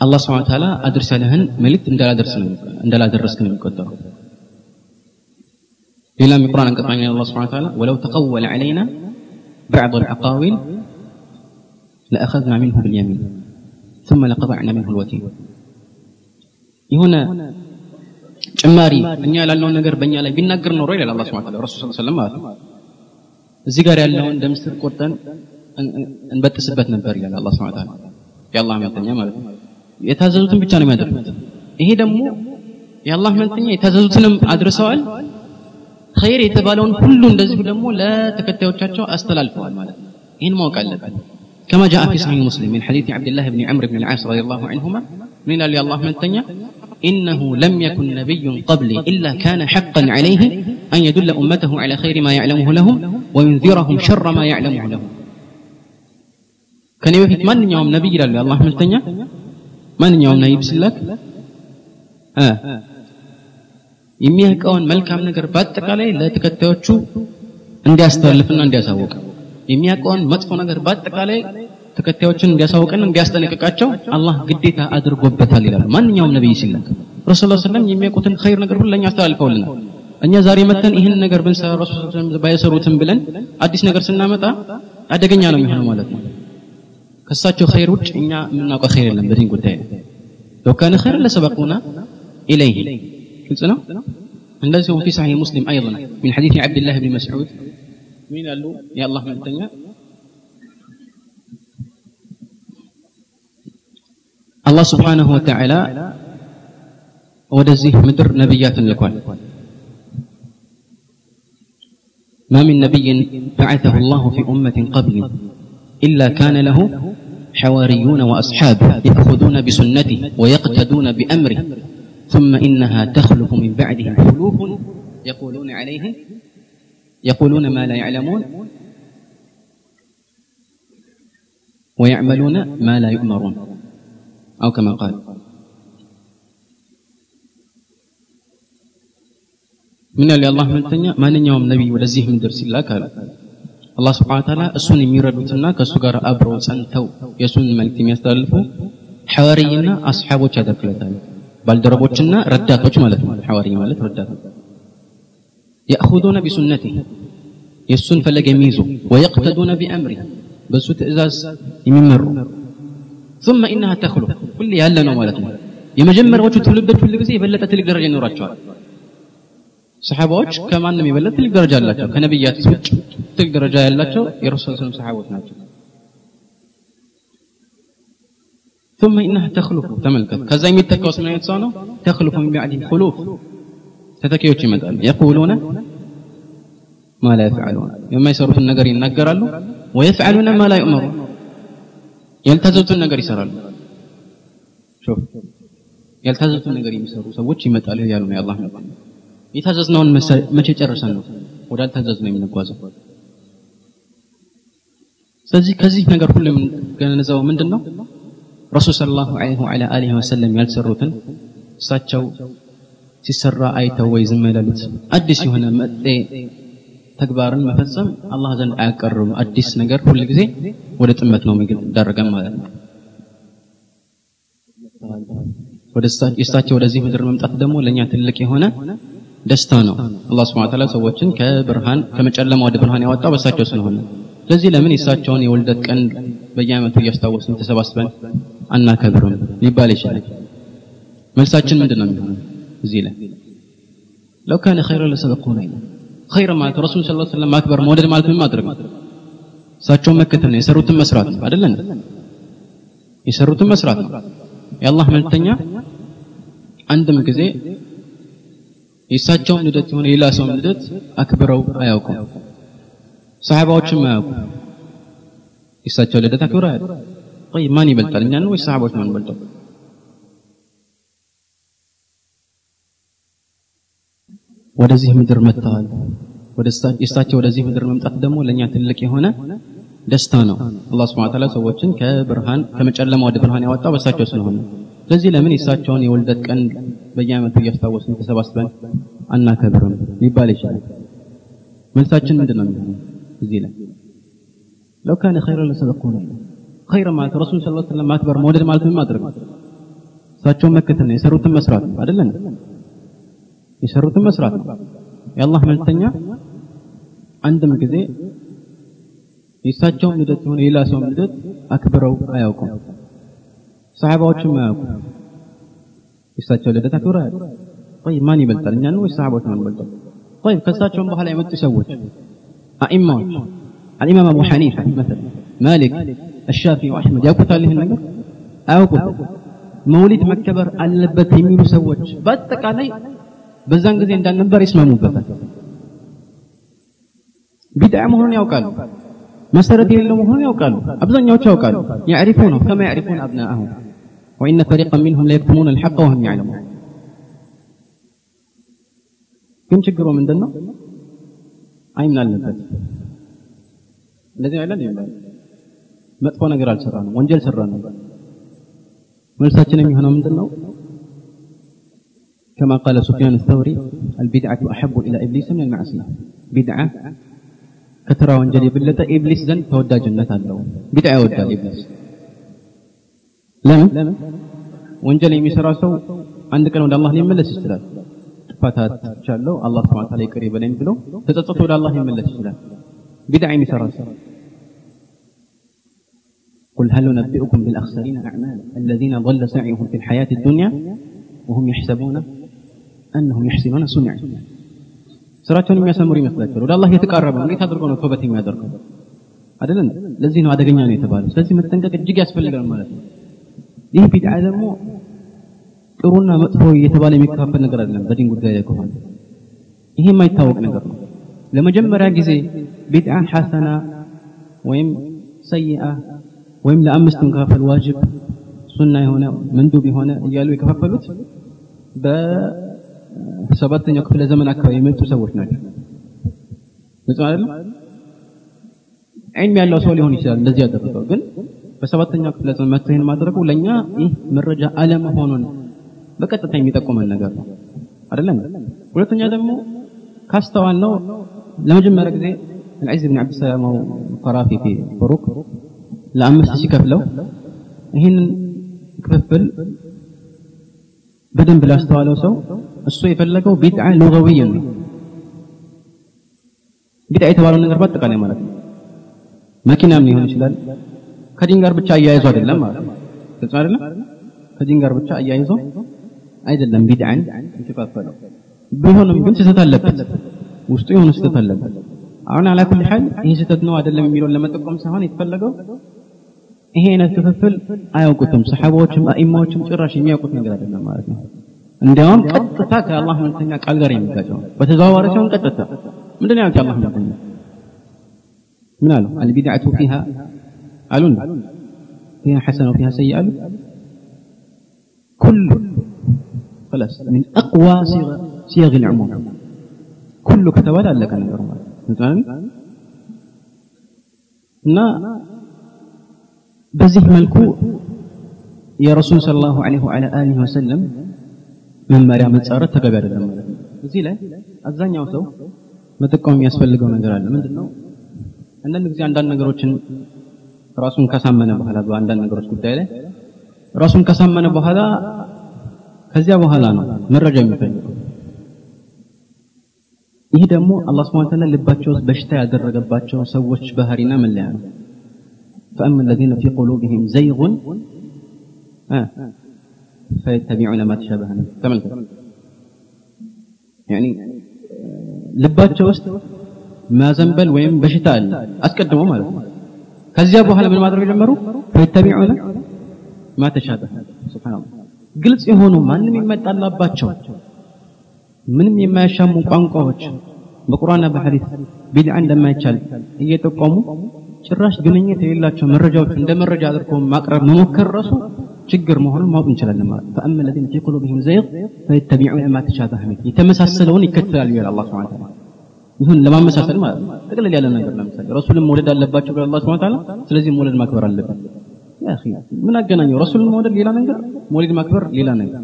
አላህ ስብሐ ተዓላ አድርስ ያለህን መልእክት እንዳላደርስ ነው እንዳላደረስክ ነው የሚቆጠረው ሌላም የቁርአን አንቀጽ ላይ አላህ ስብሐ ተዓላ ወለው ተቀወለ ዐለይና بعض الأقاويل لأخذنا منه باليمين ثم لقطعنا منه الوتين የሆነ ጭማሪ እኛ ያላለውን ነገር በእኛ ላይ ቢናገር ኖሮ ይላል አላህ ስብሐ ተዓላ ረሱል ሰለላሁ ዐለይሂ ወሰለም ማለት ነው እዚህ ጋር ያለውን ደም ስር ቆርጠን እንበጥስበት ነበር ይላል አላህ ስብሐ ተዓላ የአላህ መልእክተኛ ማለት ነው የታዘዙትን ብቻ ነው የሚያደርጉት ይሄ ደግሞ የአላህ መልእክተኛ የታዘዙትንም አድርሰዋል ኸይር የተባለውን ሁሉ እንደዚሁ ደግሞ ለተከታዮቻቸው አስተላልፈዋል ማለት ነው ይህን ማወቅ አለበት كما جاء في صحيح مسلم من حديث عبد الله بن عمرو بن العاص رضي الله عنهما من قال الله من تنيا إنه لم يكن نبي قبلي إلا كان حقا عليه أن يدل أمته على خير ما يعلمه لهم وينذرهم شر ما يعلمه لهم كان يوفيت من يوم نبي قال الله من تنيا ማንኛውም ናይብ ሲላክ የሚያውቀውን መልካም ነገር በአጠቃላይ ለተከታዮቹ እንዲያስተላልፍና እንዲያሳውቅ የሚያውቀውን መጥፎ ነገር በአጠቃላይ ተከታዮችን እንዲያሳውቅና እንዲያስጠነቅቃቸው አላህ ግዴታ አድርጎበታል ይላል። ማንኛውም ነቢይ ሲላክ ረሱል ስለም የሚያውቁትን ኸይር ነገር ሁሉ ለእኛ አስተላልፈውልናል እኛ ዛሬ መተን ይህን ነገር ብንሰራ ረሱል ባይሰሩትም ብለን አዲስ ነገር ስናመጣ አደገኛ ነው የሚሆነው ማለት ነው። ከእሳቸው ኸይር ውጭ እኛ የምናውቀው ኸይር የለም በዲን ጉዳይ ነው ለው ካነ ኸይር ለሰበቁና ኢለይህ ግልጽ ነው እንደዚሁም ፊ ሳሒህ ሙስሊም አይضا ሚን ሐዲث ዓብድላህ ብን መስዑድ ምን ይላሉ የአላህ መልክተኛ አላህ ስብሓንሁ ወተዓላ ወደዚህ ምድር ነቢያትን ልኳል ما من نبي بعثه الله في أمة قبل إلا كان له حواريون وأصحاب يأخذون بسنته ويقتدون بأمره ثم إنها تخلف من بعدهم خلوف يقولون عليه يقولون ما لا يعلمون ويعملون ما لا يؤمرون أو كما قال. من اللي الله ملتنيا؟ ما نيوم نبي ولزيه من درس الله قال الله سبحانه وتعالى እሱን የሚረዱትና ከእሱ ጋር አብረው ጸንተው የእሱን መልእክት የሚያስተላልፉ ሐዋርይና አስሓቦች ያደርግለታል ባልደረቦችና ረዳቶች ማለት ነው ሐዋሪ ማለት ረዳት يأخذون بسنته የእሱን ፈለግ የሚይዙ ويقتدون بأمره በሱ ትእዛዝ የሚመሩ ثم إنها تخلو ሁሌ ያለ ነው ማለት ነው የመጀመሪያዎቹ ትውልዶች ሁሉ ጊዜ የበለጠ ትልቅ ደረጃ ይኖራቸዋል ሰሓባዎች ከማንም የበለጠ ትልቅ ደረጃ አላቸው ከነቢያት ውጭ ትልቅ ደረጃ ያላቸው የረሱል ስለም ሰሓቦች ናቸው ثم إنها تخلف تملكت كذا يمتكوس من يتسانو تخلف من بعده خلوف ተተኪዎች ይመጣሉ يقولون ما لا يفعلون የማ ይሰሩትን ነገር ይናገራሉ ويفعلون ما لا يؤمرون ያልታዘዙትን ነገር ይሰራሉ ሹፍ ያልታዘዙትን ነገር የሚሰሩ ሰዎች ይመጣሉ ያሉ ነው የአላህ መልእክተኛ የታዘዝነውን መቼ ጨርሰን ነው ወዳልታዘዝ ነው የምንጓዘው ስለዚህ ከዚህ ነገር ሁሉ የምንገነዘበው ምንድን ነው ረሱል ስለ ላሁ ለ አሊህ ወሰለም ያልሰሩትን እሳቸው ሲሰራ አይተው ወይ ዝም አዲስ የሆነ መጤ ተግባርን መፈጸም አላህ ዘንድ አያቀርም አዲስ ነገር ሁል ጊዜ ወደ ጥመት ነው የሚዳረገን ማለት ነው። የእሳቸው ወደዚህ ምድር መምጣት ደግሞ ለእኛ ትልቅ የሆነ ደስታ ነው። አላህ ተዓላ ሰዎችን ከብርሃን ከመጨለማ ወደ ብርሃን ያወጣው በእሳቸው ስለሆነ ስለዚህ ለምን የእሳቸውን የውልደት ቀን በየአመቱ እያስታወስን ተሰባስበን አናከብርም ሊባል ይችላል? መልሳችን ምንድን ነው እዚህ ላይ ለው ካነ ኸይረ ለሰበቁና ይላል። ኸይር ማለት ረሱል ስ ሰለም ማክበር መውደድ ማለት ምን ማድረግ እሳቸውን መከተል ነው የሰሩትን መስራት ነው አይደለን የሰሩትን መስራት ነው። የአላህ መልክተኛ አንድም ጊዜ የእሳቸውን ልደት የሆነ የሌላ ሰውን ልደት አክብረው አያውቁም ሰሓባዎችም አያውቁ? የእሳቸው ልደት አክብረው አያውቁ ቆይ ማን ይበልጣል? እኛ ነው ወይ ሰሓባዎች ነው እንበልጠው ወደዚህ ምድር መጥተዋል። የእሳቸው ወደዚህ ምድር መምጣት ደግሞ ለእኛ ትልቅ የሆነ ደስታ ነው። አላህ ስብሐ ተዓላ ሰዎችን ከብርሃን ከመጨለማ ወደ ብርሃን ያወጣው በእሳቸው ስለሆነ ስለዚህ ለምን የእሳቸውን የውልደት ቀን በየአመቱ እያስታወስን ተሰባስበን አናከብርም ሊባል ይችላል? መልሳችን ምንድን ነው የሚሆነው እዚህ ላይ ለው ካነ ኸይረ ለሰበቁና ኸይር ማለት ረሱል ስ ሰለም ማክበር መውደድ ማለት ምን ማድረግ እሳቸውን መከተል ነው የሰሩትን መስራት ነው አይደለም የሰሩትን መስራት ነው የአላህ መልክተኛ አንድም ጊዜ የእሳቸውን ልደት ሆነ የሌላ ሰውን ልደት አክብረው አያውቁም ሰሃባዎችም አያውቁም የእሳቸው ልደት አክብረው አያውቁም طيب ማን ይበልጣል እኛ ነው ወይስ ሰሃቦች ነው ይበልጣል طيب ከእሳቸውም በኋላ የመጡ ሰዎች አኢማዎች الإمام أبو حنيفة مثلا مالك الشافعي وأحمد ያውቁታል ይህን ነገር አያውቁትም መውሊድ መከበር አለበት የሚሉ ሰዎች በአጠቃላይ በዛን ጊዜ እንዳልነበር ይስማሙበታል ቢድዓ መሆኑን ያውቃሉ መሰረት የሌለው መሆኑን ያውቃሉ አብዛኛዎቹ ያውቃሉ ያዕሪፉነሁ ከማ ያዕሪፉን አብናአሁም وإن فريقا منهم ليكتمون الحق وهم يعلمون ግን ችግሩ ምንድን ነው አይምን አለበት እንደዚህ አይደለም ይላል መጥፎ ነገር አልሰራንም ወንጀል ሰራንም መልሳችን የሚሆነው ምንድን ነው كما قال سفيان الثوري البدعة أحب إلى إبليس من المعصية بدعة كترى وانجل يبلت إبليس زن فودا جنة الله بدعة ودا إبليس لم ወንጀል የሚሰራ ሰው አንድ ቀን ወደ አላህ ሊመለስ ይችላል ፈታት ይቻለው አላህ ስብሐ ወተዓላ ይቅር ይበለኝ ብሎ ተጸጽቶ ወደ አላህ ይመለስ ይችላል ቢድዓ የሚሰራ ሰው قل هل ننبئكم بالأخسرين أعمالا الذين ضل سعيهم في الحياة الدنيا وهم يحسبون أنهم يحسنون صنعا. سرعتهم لم يسمري مثلاتهم ولا الله يتقرب. من ريت أدركون وفبتهم أدركون هذا لن لذين هذا قنيان يتبالس يعني لذين متنقك الجيك أسفل لقرم مالاتهم يهبيت عالمه ጥሩና መጥፎ እየተባለ የሚከፋፈል ነገር አይደለም በዲን ጉዳይ ላይ ከሆነ። ይሄ የማይታወቅ ነገር ነው። ለመጀመሪያ ጊዜ ቢድዓ ሐሰና ወይም ሰይአ ወይም ለአምስት መካፈል ዋጅብ ሱና የሆነ መንዱብ የሆነ እያሉ የከፋፈሉት በሰባተኛው ክፍለ ዘመን አካባቢ የመጡ ሰዎች ናቸው። ግልጽ አይደለም ዒልም ያለው ሰው ሊሆን ይችላል እንደዚህ ያደረገው ግን በሰባተኛው ክፍለ ዘመን መጥቶ ይህን ማድረጉ ለእኛ ይህ መረጃ አለመሆኑን በቀጥታ የሚጠቁመን ነገር ነው አይደለም ሁለተኛ ደግሞ ካስተዋል ነው ለመጀመሪያ ጊዜ العز بن عبد السلام القرافي في فروق ለአምስት ሲከፍለው ይህንን ክፍፍል በደንብ ላስተዋለው ሰው እሱ የፈለገው ቢድዓ ሉገዊይን ነው ቢድዓ የተባለው ነገር በአጠቃላይ ማለት ነው መኪናም ሊሆን ይችላል ከዲን ጋር ብቻ አያይዞ አይደለም ማለት ነው ግልጽ አይደለም ከዲን ጋር ብቻ አያይዞ አይደለም ቢድዓን የተከፋፈለው ቢሆንም ግን ስህተት አለበት ውስጡ የሆነ ስህተት አለበት አሁን አላ ኩል ሐል ይህ ስህተት ነው አይደለም የሚለውን ለመጠቆም ሳይሆን የተፈለገው ይሄ አይነት ክፍፍል አያውቁትም ሰሓባዎችም አኢማዎችም ጭራሽ የሚያውቁት ነገር አይደለም ማለት ነው እንዲያውም ቀጥታ ከአላህ መልክተኛ ቃል ጋር የሚጋጨው በተዘዋዋሪ ሲሆን ቀጥታ ምንድን ነው ያሉት የአላህ መልክተኛ ምን አሉ አልቢድዓቱ ፊሃ አሉን ፊሃ ሐሰነ ወፊሃ ሰይእ አሉ ኩሉ خلاص من أقوى صيغ صيغ العموم كل كتبات لك ነገር ማለት እና በዚህ መልኩ የረሱል ሰለላሁ ዐለይሂ ወዐላ አሊሂ ወሰለም መመሪያ መጻረት ተገቢ አይደለም ማለት ነው እዚህ ላይ አብዛኛው ሰው መጠቀም የሚያስፈልገው ነገር አለ ምንድነው አንዳንድ ጊዜ አንዳንድ ነገሮችን ራሱን ካሳመነ በኋላ በአንዳንድ ነገሮች ጉዳይ ላይ ራሱን ካሳመነ በኋላ ከዚያ በኋላ ነው መረጃ የሚፈልገው ይህ ደግሞ አላህ ስብሐ ወተዓላ ልባቸው ውስጥ በሽታ ያደረገባቸው ሰዎች ባህሪና መለያ ነው فأما الذين في قلوبهم زيغ آه فيتبعون ما تشابه منه تملك يعني ልባቸው ውስጥ ማዘንበል ወይም በሽታ አለ አስቀድሞ ማለት ነው ከዚያ በኋላ ምን ማድረግ ጀመሩ ፈይተቢዑነ ማ ተሻበህ ሱብሃንአላህ ግልጽ የሆኑ ማንም የማይጣላባቸው ምንም የማያሻሙ ቋንቋዎች በቁርአንና በሐዲስ ቢድዓ እንደማይቻል እየጠቆሙ ጭራሽ ግንኙነት የሌላቸው መረጃዎች እንደ መረጃ አድርጎ ማቅረብ መሞከር ራሱ ችግር መሆኑን ማወቅ እንችላለን ማለት ፈአመ ለዚነ ፊ ቁሉብህም ዘይቅ ፈይተቢዑነ ማ ተሻበህ ሚን የተመሳሰለውን ይከተላሉ ይላል አላ ስብን ታላ ይሁን ለማመሳሰል ማለት ነው ጠቅልል ያለ ነገር ለምሳሌ ረሱልን መውደድ አለባቸው ብላ አላ ስብን ታላ ስለዚህ መውደድ ማክበር አለብን ምን አገናኘው ረሱልን መውደድ ሌላ ነገር መውሊድ ማክበር ሌላ ነገር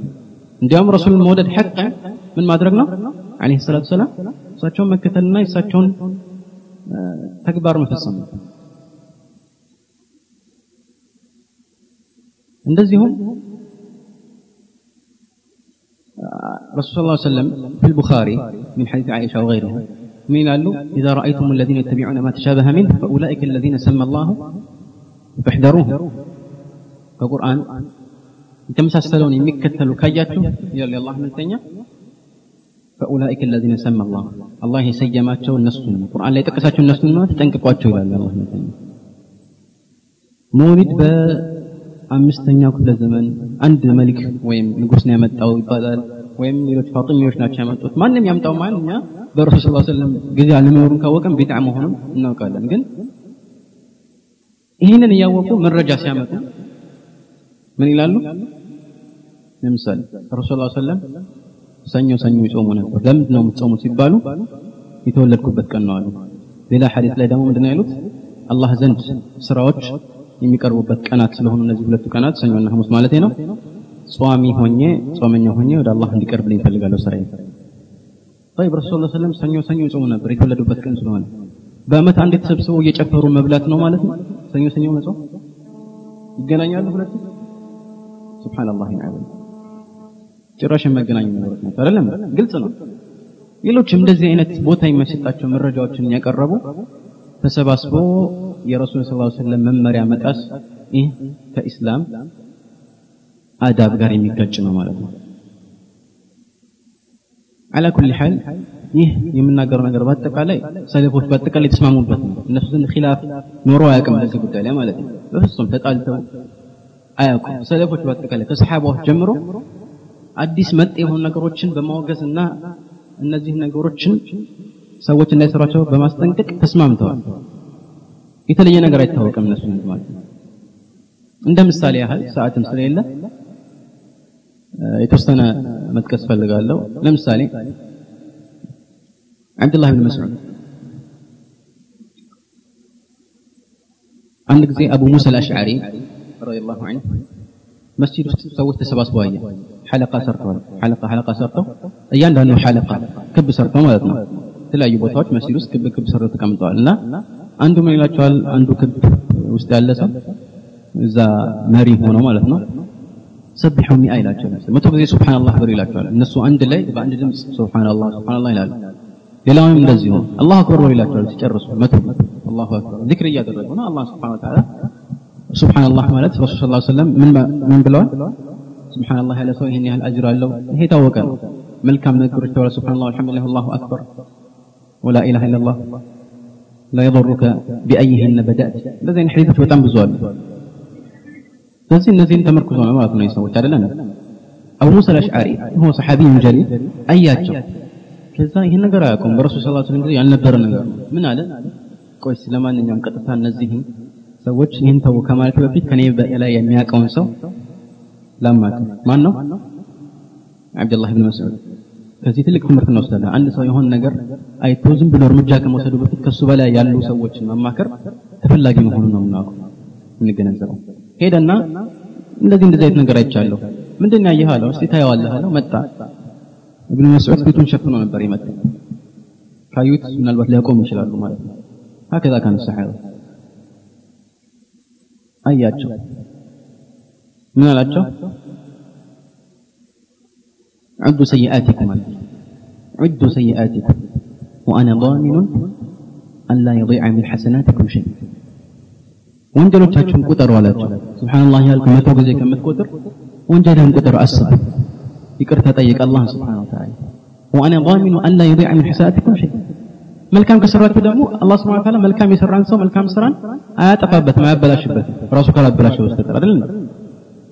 እንዲያውም ረሱልን መውደድ ሐቅ ምን ማድረግ ነው አለይሂ ሰላቱ ሰላም እሳቸውን መከተልና የእሳቸውን ተግባር መፈጸም ነው እንደዚሁም رسول الله صلى الله عليه وسلم في البخاري من حديث عائشة وغيرها من قال له إذا رأيتم الذين يتبعون ما تشابه منه فأولئك الذين سمى الله فاحذروه ከቁርአን የተመሳሰለውን የሚከተሉ ካያችሁ ይላል የአላህ መልእክተኛ فأولئك الذين سمى الله الله የሰየማቸው እነሱን ነው ቁርአን ላይ የጠቀሳቸው እነሱን ነው ተጠንቅቋቸው ይላል አላህ መልእክተኛ መውሊድ በአምስተኛው ክፍለ ዘመን አንድ መሊክ ወይም ንጉስ ነው ያመጣው ይባላል ወይም ሌሎች ፋጢሚዎች ናቸው ያመጡት ማንም ያምጣው ማለት እኛ በረሱል ስ ሰለም ጊዜ አለመኖሩን ካወቀን ቢድዓ መሆኑን እናውቃለን ግን ይህንን እያወቁ መረጃ ሲያመጡ ምን ይላሉ ለምሳሌ ረሱል ስ ሰለም ሰኞ ሰኞ ይጾሙ ነበር ለምንድን ነው የምትጾሙት ሲባሉ የተወለድኩበት ቀን ነው አሉ ሌላ ሐዲስ ላይ ደግሞ ምንድን ነው ያሉት አላህ ዘንድ ስራዎች የሚቀርቡበት ቀናት ስለሆኑ እነዚህ ሁለቱ ቀናት ሰኞና ሐሙስ ማለት ነው ጿሚ ሆኜ ጾመኛ ሆኜ ወደ አላህ እንዲቀርብልኝ እፈልጋለሁ ስራዬ طيب ረሱል ሰለላሁ ዐለይሂ ወሰለም ሰኞ ሰኞ ይጾሙ ነበር የተወለዱበት ቀን ስለሆነ በአመት አንድ ተሰብስበው እየጨፈሩ መብላት ነው ማለት ነው ሰኞ ሰኞ መጾም ይገናኛሉ ሁለቱ ሱብሃንአላህ ይዓለም ጭራሽ የመገናኙ ነገሮች ናቸው አይደለም ግልጽ ነው ሌሎች እንደዚህ አይነት ቦታ የሚያሰጣቸው መረጃዎችን ያቀረቡ ተሰባስቦ የረሱል ስ ስለም መመሪያ መጣስ ይህ ከኢስላም አዳብ ጋር የሚጋጭ ነው ማለት ነው አላ ኩል ሓል ይህ የምናገረው ነገር በአጠቃላይ ሰለፎች በአጠቃላይ የተስማሙበት ነው እነሱ ዘንድ ኪላፍ ኖሮ አያውቅም በዚህ ጉዳይ ላይ ማለት ነው በፍጹም ተጣልተው አያውቁም ሰለፎች በአጠቃላይ ከሰሓባዎች ጀምሮ አዲስ መጤ የሆኑ ነገሮችን በማወገዝ እና እነዚህ ነገሮችን ሰዎች እንዳይሰሯቸው በማስጠንቀቅ ተስማምተዋል። የተለየ ነገር አይታወቅም እነሱ ማለት ነው። እንደ ምሳሌ ያህል ሰዓትም ስለሌለ የተወሰነ መጥቀስ ፈልጋለሁ ለምሳሌ አብዱላህ ብን መስዑድ አንድ ጊዜ አቡ ሙሳ አልአሽዓሪ ረዲየላሁ ዐንሁ መስጂድ ውስጥ ሰዎች ተሰባስበው አየ ሐለቃ ሰርተዋል ሐለቃ ሐለቃ ሰርተው እያንዳንዱ ሐለቃ ክብ ሰርተው ማለት ነው የተለያዩ ቦታዎች መስጂድ ውስጥ ክብ ክብ ሰርተው ተቀምጠዋል እና አንዱ ምን ይላቸዋል አንዱ ክብ ውስጥ ያለ ሰው እዛ መሪ ሆኖ ማለት ነው ሰብሑ ሚአ ይላቸው መቶ ጊዜ ሱብሃንአላህ ብር ይላቸዋል እነሱ አንድ ላይ በአንድ ድምፅ ሱብሃንአላህ ሱብሃንአላህ ይላሉ ሌላውም እንደዚሁ አላሁ አክበር ብሎ ይላቸዋል ሲጨርሱ መቶ አላሁ አክበር ዚክር እያደረጉ ነው አላህ ስብሓን ወተዓላ ሱብሃንአላህ ማለት ረሱል ሰለላሁ ዐለይሂ ወሰለም ምን ምን ብለዋል ሱብሃንአላህ ያለ ሰው ይሄን ያህል አጅር አለው ይሄ ታወቀ ነው መልካም ነገሮች ተባለ ሱብሃንአላህ አልሐምዱሊላህ አላሁ አክበር ወላ ኢላሃ ኢላላህ لا يضرك بأيهن بدأت እንደዚህ አይነት ሐዲሶች በጣም ብዙ አሉ ስለዚህ እነዚህን ተመርኩዞ ነው ማለት ነው ሰዎች አይደለም አቡ ሙሳ አልአሽዓሪ هو صحابي جليل አያቸው ከዛ ይህን ነገር አያውቁም በረሱል ሰለላሁ ዐለይሂ ወሰለም ያልነበረ ነገር ምን አለ ቆይ ለማንኛውም ቀጥታ እነዚህን ሰዎች ይህን ተው ከማለት በፊት ከኔ በላይ የሚያውቀውን ሰው ላማክር ማን ነው አብዱላህ ብን መስዑድ ከዚህ ትልቅ ትምህርት እንወስዳለን አንድ ሰው የሆነ ነገር አይቶ ዝም ብሎ እርምጃ ከመውሰዱ በፊት ከሱ በላይ ያሉ ሰዎችን መማከር ተፈላጊ መሆኑን ነው የምናውቀው እንገነዘበው ሄደና እንደዚህ እንደዚህ አይነት ነገር አይቻለሁ ምንድን ያየህ አለው እስቲ ታየዋለህ አለው መጣ እብኑ መስዑድ ፊቱን ሸፍኖ ነበር የመጣ ካዩት ምናልባት ሊያቆሙ ይችላሉ ማለት ነው هكذا كان الصحابه አያቸው ምን አላቸው عدوا سيئاتكم عدوا سيئاتكم وأنا ضامن أن لا يضيع من حسناتكم شيء ወንጀሎቻችሁን ቁጠሩ አላቸው ስብሓንላህ ያልኩ መቶ ጊዜ ከምትቆጥር ወንጀልህን ቁጥር አስብ ይቅርታ ጠይቅ አላህ ስብሓን ወተዓላ ወአና ضامن أن لا يضيع من حسناتكم شيء መልካም ከሰራችሁ ደግሞ አላህ ስብሐ ወተዓላ መልካም የሰራን ሰው መልካም ስራን አያጠፋበትም አያበላሽበትም ራሱ ካላበላሸው በስተቀር አይደል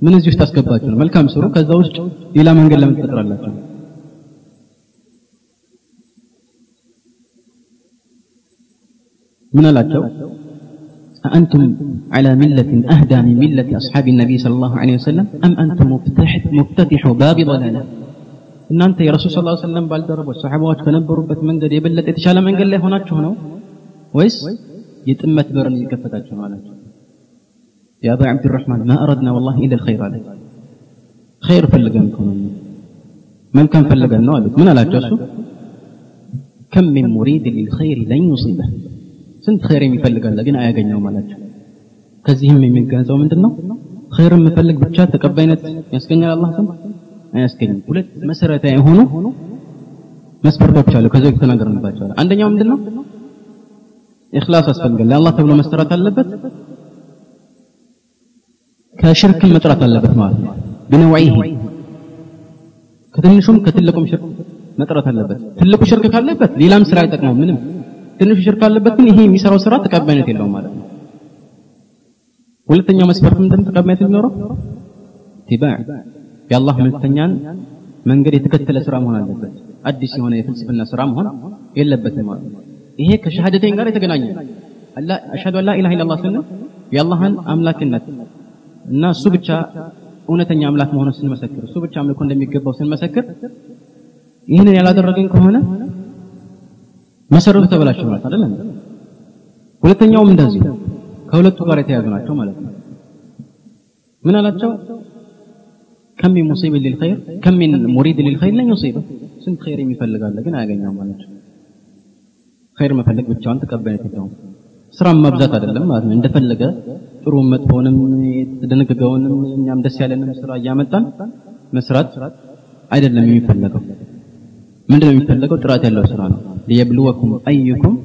ምን እዚህ ውስጥ አስገባችሁ ነው መልካም ስሩ ከዛ ውስጥ ሌላ መንገድ ለምን ትፈጥራላችሁ ምን አላቸው أأنتم على ملة أهدى من ملة أصحاب النبي صلى الله عليه وسلم أم أنتم مفتتح, مفتتح باب ضلالة እናንተ የረሱል ስ ላ ሰለም ባልደረቦች ሰሓባዎች ከነበሩበት መንገድ የበለጠ የተሻለ መንገድ ላይ ሆናችሁ ነው ወይስ የጥመት በርን እየከፈታችሁ ነው يا أبا عبد الرحمن ما أردنا والله إلا الخير عليك خير فلقنكم من كان فلقنا قالوا من لا كم من مريد للخير لن يصيبه ስንት ኸይር የሚፈልግ አለ ግን አያገኘውም? አላቸው። ከዚህም የሚገነዘው ምንድን ነው ኸይር የምፈልግ ብቻ ተቀባይነት ያስገኛል አላህ ዘንድ? አያስገኝም። ሁለት መሰረታዊ የሆኑ መስፈርቶች አሉ ከዚ በፊት ተናገርንባቸዋል አንደኛው ምንድን ነው ኢኽላስ ያስፈልጋል። ለአላህ ተብሎ መሰራት አለበት? ከሽርክም መጥራት አለበት ማለት ነው። ቢነውዒሂ ከትንሹም ከትልቁም ሽርክ መጥራት አለበት። ትልቁ ሽርክ ካለበት ሌላም ስራ አይጠቅመው ምንም። ትንሹ ሽርክ ካለበት ግን ይሄ የሚሰራው ስራ ተቀባይነት የለውም ማለት ነው። ሁለተኛው መስፈርት ምንድን ነው? ተቀባይነት የሚኖረው ኢትባዕ የአላህ መልክተኛን መንገድ የተከተለ ስራ መሆን አለበት። አዲስ የሆነ የፍልስፍና ስራ መሆን የለበትም ማለት ነው። ይሄ ከሸሃደተይን ጋር የተገናኘ አላ አሽሀዱ አን ላ ኢላሃ ኢለላህ ስንል የአላህን አምላክነት እና እሱ ብቻ እውነተኛ አምላክ መሆኑን ስንመሰክር እሱ ብቻ አምልኮ እንደሚገባው ስንመሰክር ይህንን ያላደረገን ከሆነ መሰረቱ ተበላሸ ማለት አይደለም። ሁለተኛውም እንደዚህ ከሁለቱ ጋር የተያዙ ናቸው ማለት ነው። ምን አላቸው? ከም ሚን ሙሲብ ሊልኸይር ከም ሚን ሙሪድ ሊልኸይር ለን ዩሲበ ስንት ኸይር የሚፈልጋለ ግን አያገኘውም አላቸው። ኸይር መፈለግ ብቻውን ተቀባይነት የለውም። ስራም ማብዛት አይደለም ማለት ነው። እንደፈለገ ጥሩም መጥፎንም የተደነገገውንም እኛም ደስ ያለንም ስራ እያመጣን መስራት አይደለም የሚፈለገው። ምንድነው የሚፈለገው? ጥራት ያለው ስራ ነው። ሊየብልወኩም አዩኩም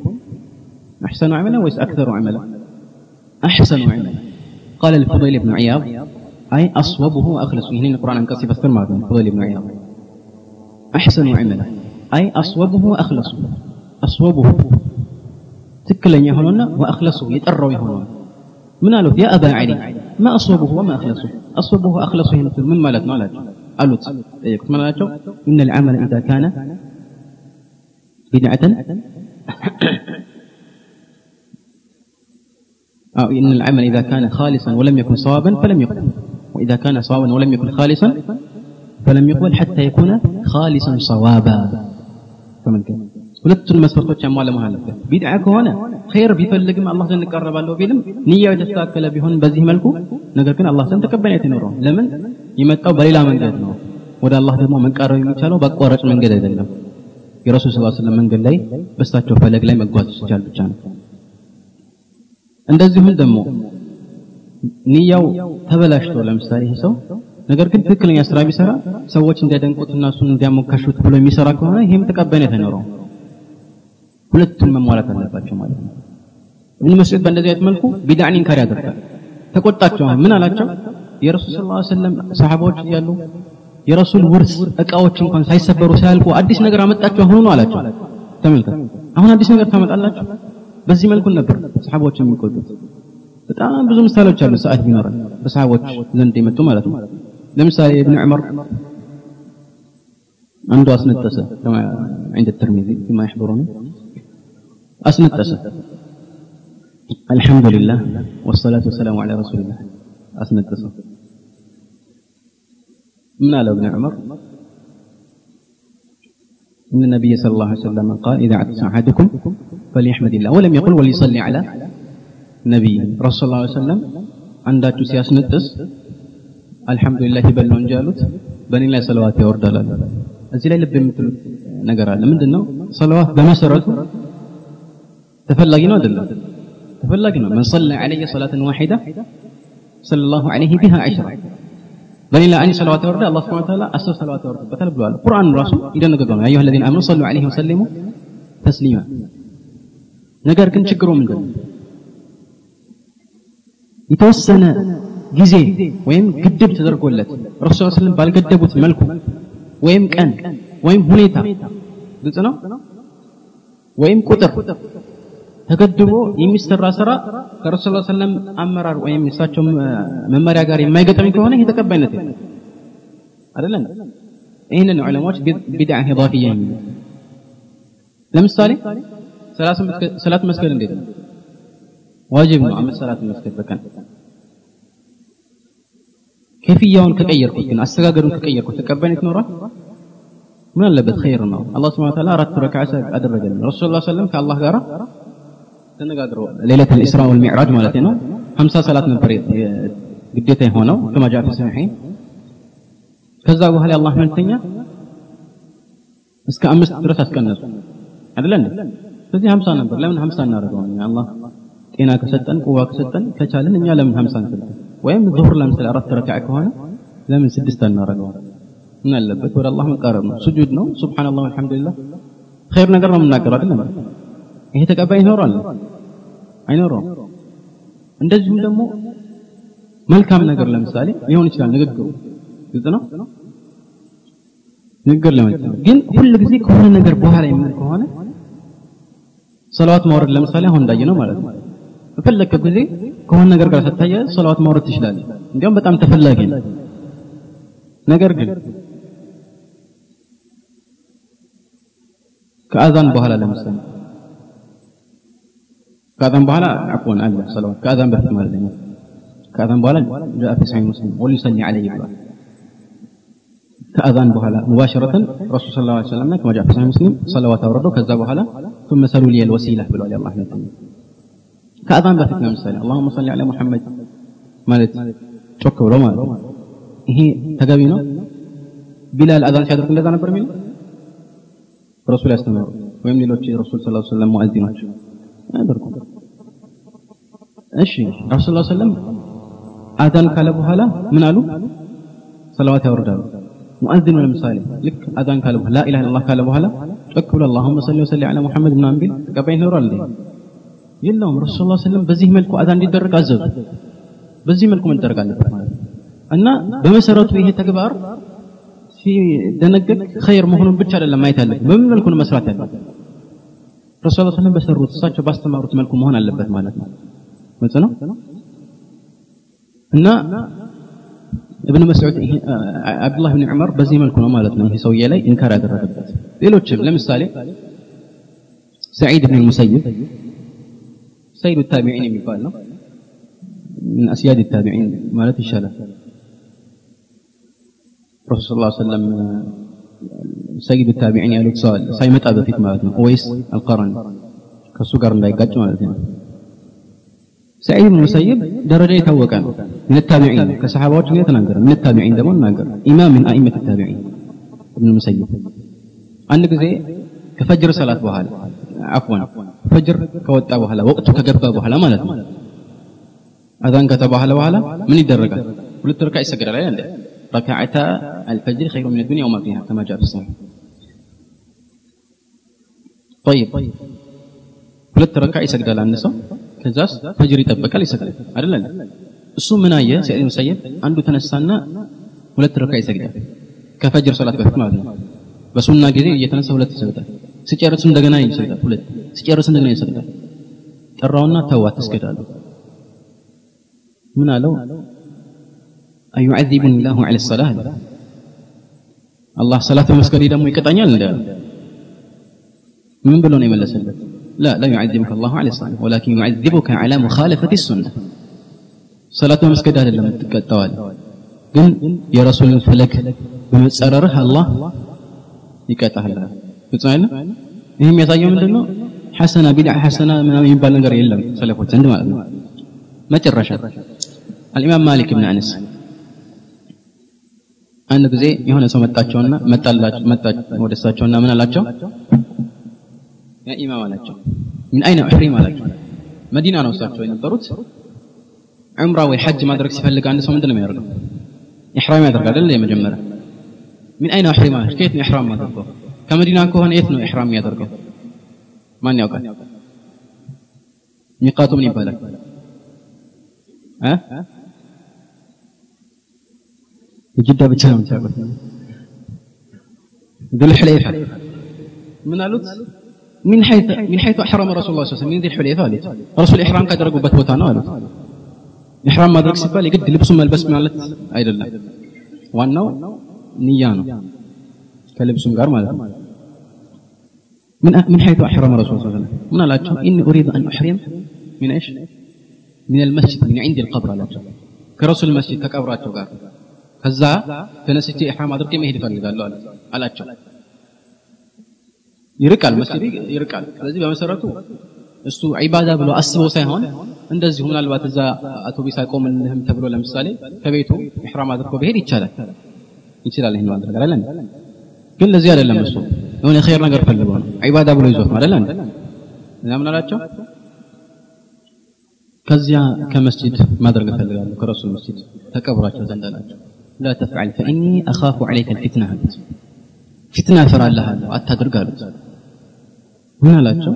أحسن عملا ويس أكثر عملا أحسن عملا قال الفضيل بن عياض أي أصوبه وأخلص هنا القرآن عن قصي فسر الفضيل بن عياض أحسن عملا أي أصوبه وأخلصه أصوبه تكلن يهوننا وأخلصه يتأروا يهوننا ምን አሉት? ያ አባ ዐሊ ማ አስወቡሁ ወማ አኽለሱ አስወቡሁ ወአኽለሱ ይህን ምን ማለት ነው አላቸው። አሉት ጠየቁት። ምን አላቸው? ኢነ ልዓመለ ኢዛ ካነ ቢድዓተን أو إن العمل إذا كان خالصا ولم يكن صوابا فلم يقبل وإذا كان صوابا ولم يكن خالصا فلم يقبل حتى يكون خالصا صوابا فمن كان ሁለቱን መስፈርቶች ያሟላ መሆን አለበት። ቢድዓ ከሆነ ኸይር ቢፈልግም አላህ ዘንድ እቀረባለሁ ቢልም ንያው የተስተካከለ ቢሆን በዚህ መልኩ ነገር ግን አላህ ዘንድ ተቀባይነት ይኖረው። ለምን የመጣው በሌላ መንገድ ነው። ወደ አላህ ደግሞ መቃረብ የሚቻለው በአቋራጭ መንገድ አይደለም። የረሱል ዐለይሂ ወሰለም መንገድ ላይ በእሳቸው ፈለግ ላይ መጓዝ ሲቻል ብቻ ነው። እንደዚሁም ደግሞ ንያው ተበላሽቶ ለምሳሌ ይህ ሰው ነገር ግን ትክክለኛ ስራ ቢሰራ ሰዎች እንዲያደንቁትና እሱን እንዲያሞካሹት ብሎ የሚሰራ ከሆነ ይህም ተቀባይነት አይኖረውም። ሁለቱም መሟላት አለባቸው ማለት ነው። ኢብኑ መስዑድ በእንደዚህ አይነት መልኩ ቢድዓን ኢንካር ያደርጋል። ተቆጣቸው። ምን አላቸው? የረሱል ሰለላሁ ዐለይሂ ወሰለም ሰሃባዎች እያሉ የረሱል ውርስ እቃዎች እንኳን ሳይሰበሩ ሳያልቁ አዲስ ነገር አመጣችሁ አሁኑ ነው አላቸው። ተመልከት፣ አሁን አዲስ ነገር ታመጣላችሁ። በዚህ መልኩ ነበር ሰሃቦች የሚቆጡት። በጣም ብዙ ምሳሌዎች አሉ። ሰዓት ቢኖረን በሰሃቦች ዘንድ የመጡ ማለት ነው። ለምሳሌ ኢብኑ ዑመር አንዱ አስነጠሰ عند الترمذي فيما يحضرني أسند. أسند الحمد لله والصلاة والسلام على رسول الله. أسند. أسند من آل بن عمر؟ إن النبي صلى الله عليه وسلم قال إذا عدت أحدكم فليحمد الله. ولم يقل وليصلي على نبي. رسول الله صلى الله عليه وسلم عند تسياس نتس الحمد لله بل جالوت. بني الله صلوات يورد لنا أزي لا مثل نقرأ. لمن دنو؟ صلوات. بمسرد ነው አይደለም ተፈላጊ ነው من صلى علي صلاة واحدة صلى الله عليه بها عشرة በሌላ አንድ ሰለዋት ያወርዳል አላህ Subhanahu Wa Ta'ala አስር ሰለዋት ያወርድበታል ብለዋል ቁርአን ራሱ ይደነግገው ነው አዩሀ الذين آمنوا صلوا عليه وسلموا تسليما ነገር ግን ችግሩ ምንድነው የተወሰነ ጊዜ ወይም ግድብ ተደርጎለት ረሱል ሰለላሁ ባልገደቡት መልኩ ወይም ቀን ወይም ሁኔታ ግልጽ ነው ወይም ቁጥር ተገድቦ የሚሰራ ስራ ከረሱል ሰለም አመራር ወይም እሳቸው መመሪያ ጋር የማይገጥም ከሆነ ይሄ ተቀባይነት አይደለም? ይህንን ዑለማዎች ቢድዓ ኢዳፊያ የሚሉ ለምሳሌ ሰላት መስገድ እንዴት ነው? ዋጅብ ነው። አምስት ሰላት መስገድ በቀን። ከፍያውን ከቀየርኩት ግን አሰጋገዱን ከቀየርኩት ተቀባይነት ይኖራል ምን አለበት? ኸይር ነው። አላህ Wa Ta'ala አራት ረካዓ አደረገልን። ረሱል ሰለላሁ ዐለይሂ ወሰለም ከአላህ ጋር ተነጋግረው ሌሊት الاسراء والمعراج ማለት ነው 50 ሰላት ነበር ግዴታ የሆነው كما جاء في الصحيحين ከዛ በኋላ አላህ መልእክተኛ እስከ አምስት ድረስ አስቀነሱ አይደል እንዴ ስለዚህ 50 ነበር ለምን 50 እናደርገው አላህ ጤና ከሰጠን ቁዋ ከሰጠን ከቻለን እኛ ለምን 50 እንሰጥ ወይም ዙሁር ለምሳሌ አራት ረካዓ ከሆነ ለምን ስድስት እናደርገው ምን አለበት ወደ አላህ መቃረብ ነው ስጁድ ነው ሱብሃንአላህ ወልሐምዱሊላህ ኸይር ነገር ነው የምናገረው አይደለም ይሄ ተቀባይ ይኖራል አይኖረውም። እንደዚሁም ደግሞ መልካም ነገር ለምሳሌ ሊሆን ይችላል ንግግሩ። ግልጽ ነው? ንግግር ለመልክ ግን ሁል ጊዜ ከሆነ ነገር በኋላ የሚል ከሆነ ሰላዋት ማውረድ ለምሳሌ አሁን እንዳየ ነው ማለት ነው። በፈለግከው ጊዜ ከሆነ ነገር ጋር ስታየ ሰላዋት ማውረድ ትችላለህ። እንዲያውም በጣም ተፈላጊ ነው። ነገር ግን ከአዛን በኋላ ለምሳሌ كاذن بحالا عفوا الله صلوات كاذن بحث مال دينه كاذن بحالا جاء في صحيح مسلم ولي صلي عليه بحالا كاذن بحالا مباشرة رسول صلى الله عليه وسلم كما جاء في صحيح مسلم صلوات ورده كذا بحالا ثم سألوا لي الوسيلة بلو علي الله لكم كاذن بحث مال اللهم صل على محمد. مالت شك روما هي إيه، تقابينه بلا الأذان شادر كل أذان برميل؟ رسول الله صلى الله عليه وسلم. ويملي لوتشي رسول صلى الله عليه وسلم مؤذنه آه، ما يدركم እሺ ረሱ ስ ሰለም አዛን ካለ በኋላ ምን አሉ? ሰለዋት ያወርዳሉ። ሙአዚኑ ለምሳሌ ልክ አዛን ካለ በኋላ ላኢላህ ኢላላህ ካለ በኋላ ጮክ ብሎ አላሁመ ሰሊ ወሰሊ ዐላ ሙሐመድ ምናምን ቢል ተቀባይነት ይኖራል እንዴ? የለውም። ረሱ ስ ሰለም በዚህ መልኩ አዛን እንዲደረግ አዘዙ። በዚህ መልኩ መደረግ አለበት። ማለት እና በመሰረቱ ይሄ ተግባር ሲደነገግ ኸይር መሆኑን ብቻ አይደለም ማየት ያለብን በምን መልኩ ነው መስራት ያለብን? ረሱ ስ ሰለም በሰሩት እሳቸው ባስተማሩት መልኩ መሆን አለበት ማለት ነው። ግልጽ ነው እና ابن مسعود عبد الله بن عمر በዚህ መልኩ ነው ማለት ነው ይሄ ሰውዬ ላይ ኢንካር ያደረገበት ሌሎችም ለምሳሌ سعيد بن المسيب سيد التابعين የሚባል ነው من أسياد التابعين ማለት ይሻላል ረሱል ሰለላሁ ዐለይሂ ወሰለም ሰይድ ታቢዒን ያሉት ሰው አለ ሳይመጣ በፊት ማለት ነው ወይስ አልቀረን ከሱ ጋር እንዳይጋጭ ማለት ነው ሰዒድ ብን ሙሰይብ ደረጃ የታወቀ ነው ምን ታቢዒን ከሰሓባዎች ጋር የተናገረ ምን ታቢዒን ደግሞ እናገር ኢማም ምን አኢመት ታቢዒን እብን ሙሰይብ አንድ ጊዜ ከፈጅር ሰላት በኋላ አፍዋን ፈጅር ከወጣ በኋላ ወቅቱ ከገባ በኋላ ማለት ነው አዛን ከተባለ በኋላ ምን ይደረጋል ሁለት ረካ ይሰገዳል አይደል ركعتا الفجر خير من الدنيا وما فيها كما جاء في الصحيح طيب ሁለት ረካ ይሰግዳል አንድ ሰው ከዛስ ፈጅር ይጠበቃል ይሰግዳል። አይደለ እሱ ምን አየ? ሰይድ ሙሰይብ አንዱ ተነሳና ሁለት ረካ ይሰግዳል። ከፈጅር ሶላት በፊት ማለት ነው። በሱና ጊዜ እየተነሳ ሁለት ይሰግዳል። ሲጨርስ እንደገና ይሰግዳል ሁለት። ሲጨርስ እንደገና ይሰግዳል። ጠራውና ተው አትስገዳሉ። ምን አለው? አዩዓዚቡኒ ላሁ ዐለ ሰላህ አላህ ሰላት በመስገዴ ደግሞ ይቀጣኛል እንደ ምን ብሎ ነው የመለሰለት? لا لا يعذبك الله على الصلاة ولكن يعذبك على مخالفة السنة صلاة مسكري هذا لما تقطوال ግን የረሱልን ፈለግ በመጸረርህ አላህ ይቀጣሃል ግልጽ አይደል ይህ የሚያሳየው ምንድን ነው ሐሰና ቢድዓ ሐሰና ምናምን የሚባል ነገር የለም ሰለፎች ዘንድ ማለት ነው መጨረሻ አልኢማም ማሊክ ብን አነስ አንድ ጊዜ የሆነ ሰው መጣቸውና መጣላቸው መጣ ወደ እሳቸውና ምን አላቸው ያ ኢማም አላቸው ምን አይነ ኡሕሪም አላቸው መዲና ነው እሳቸው የነበሩት ዑምራ ወይ ሐጅ ማድረግ ሲፈልግ አንድ ሰው ምንድን ነው የሚያደርገው ኢሕራም ያደርጋል አይደል የመጀመሪያ ምን አይነ ኡሕሪም አላቸው ከየት ነው ኢሕራም ማድረገው ከመዲና ከሆነ የት ነው ኢሕራም የሚያደርገው ማን ያውቃል ሚቃቱ ምን ይባላል እ የጅዳ ብቻ ነው የምታውቁት ذو الحليفة من قالوا من حيث من حيث أحرم رسول الله صلى الله عليه وسلم. من ذي الحليفة لي رسول الإحرام قد رقوا بث بوتانا احرام ما درك سبال قد لبس ما لبس مالت أي لله وانا نيانا كلبس ጋር ማለት ነው من من حيث أحرم رسول الله صلى الله عليه وسلم. من አላቸው اني أريد أن أحرم من إيش؟ من المسجد من عند القبر لا كرسول المسجد አላቸው ከረሱል መስጂድ ከቀብራቸው ጋር ከዛ ተነስቼ ኢሕራም አድርጌ መሄድ እፈልጋለሁ አላቸው። ይርቃል መስጂድ ይርቃል። ስለዚህ በመሰረቱ እሱ ዒባዳ ብሎ አስቦ ሳይሆን እንደዚሁ ምናልባት እዛ አውቶቡስ አይቆምልህም ተብሎ ለምሳሌ ከቤቱ ኢሕራም አድርጎ ብሄድ ይቻላል። ይችላል ይሄን ማድረግ አይደለም ግን ለዚህ አይደለም እሱ የሆነ ኸይር ነገር ፈልገው ነው። ዒባዳ ብሎ ይዞት አይደል? እና ምን ከዚያ ከመስጂድ ማድረግ እፈልጋለሁ ከረሱል መስጂድ ተቀብራቸው ዘንድ አላቸው። ላ ተፍዐል ፈኢኒ አኻፉ ዐለይከ ልፊትና አሉት። ፊትና እፈራልሃለሁ አታድርግ አሉት። من አላቸው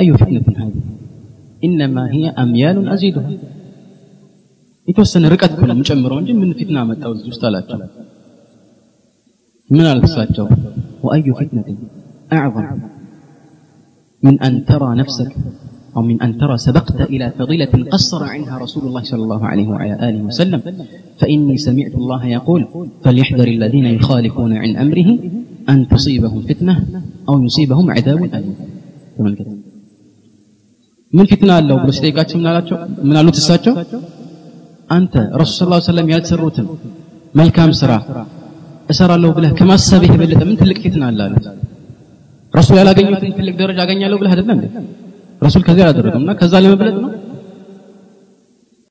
አዩ ፊትነትን ሀዚ ኢነማ ሂየ አምያሉን አዚዱሃ የተወሰነ ርቀት እኮ ነው የምጨምረው እንጂ ምን ፊትና መጣው እዚህ من አላቸው وأي فتنة؟ أعظم. من أن ترى نفسك أو من أن ترى سبقت إلى فضيلة قصر عنها رسول الله صلى الله عليه وعلى آله وسلم فإني سمعت الله يقول فليحذر الذين يخالفون عن أمره أن تصيبهم فتنة أو يصيبهم عذاب أليم من فتنة الله بلو سيقاتش من من قالوا تساتشو أنت رسول الله صلى الله عليه وسلم ያልሰሩትን መልካም ስራ እሰራለሁ ብለህ ከማሰብህ የበለጠ ምን ትልቅ ፊትና አለ አሉት ረሱል ያላገኙትን ትልቅ ደረጃ አገኛለሁ ብለህ አይደለም እንዴ ረሱል ከዚያ አላደረገም እና ከዛ ለመብለጥ ነው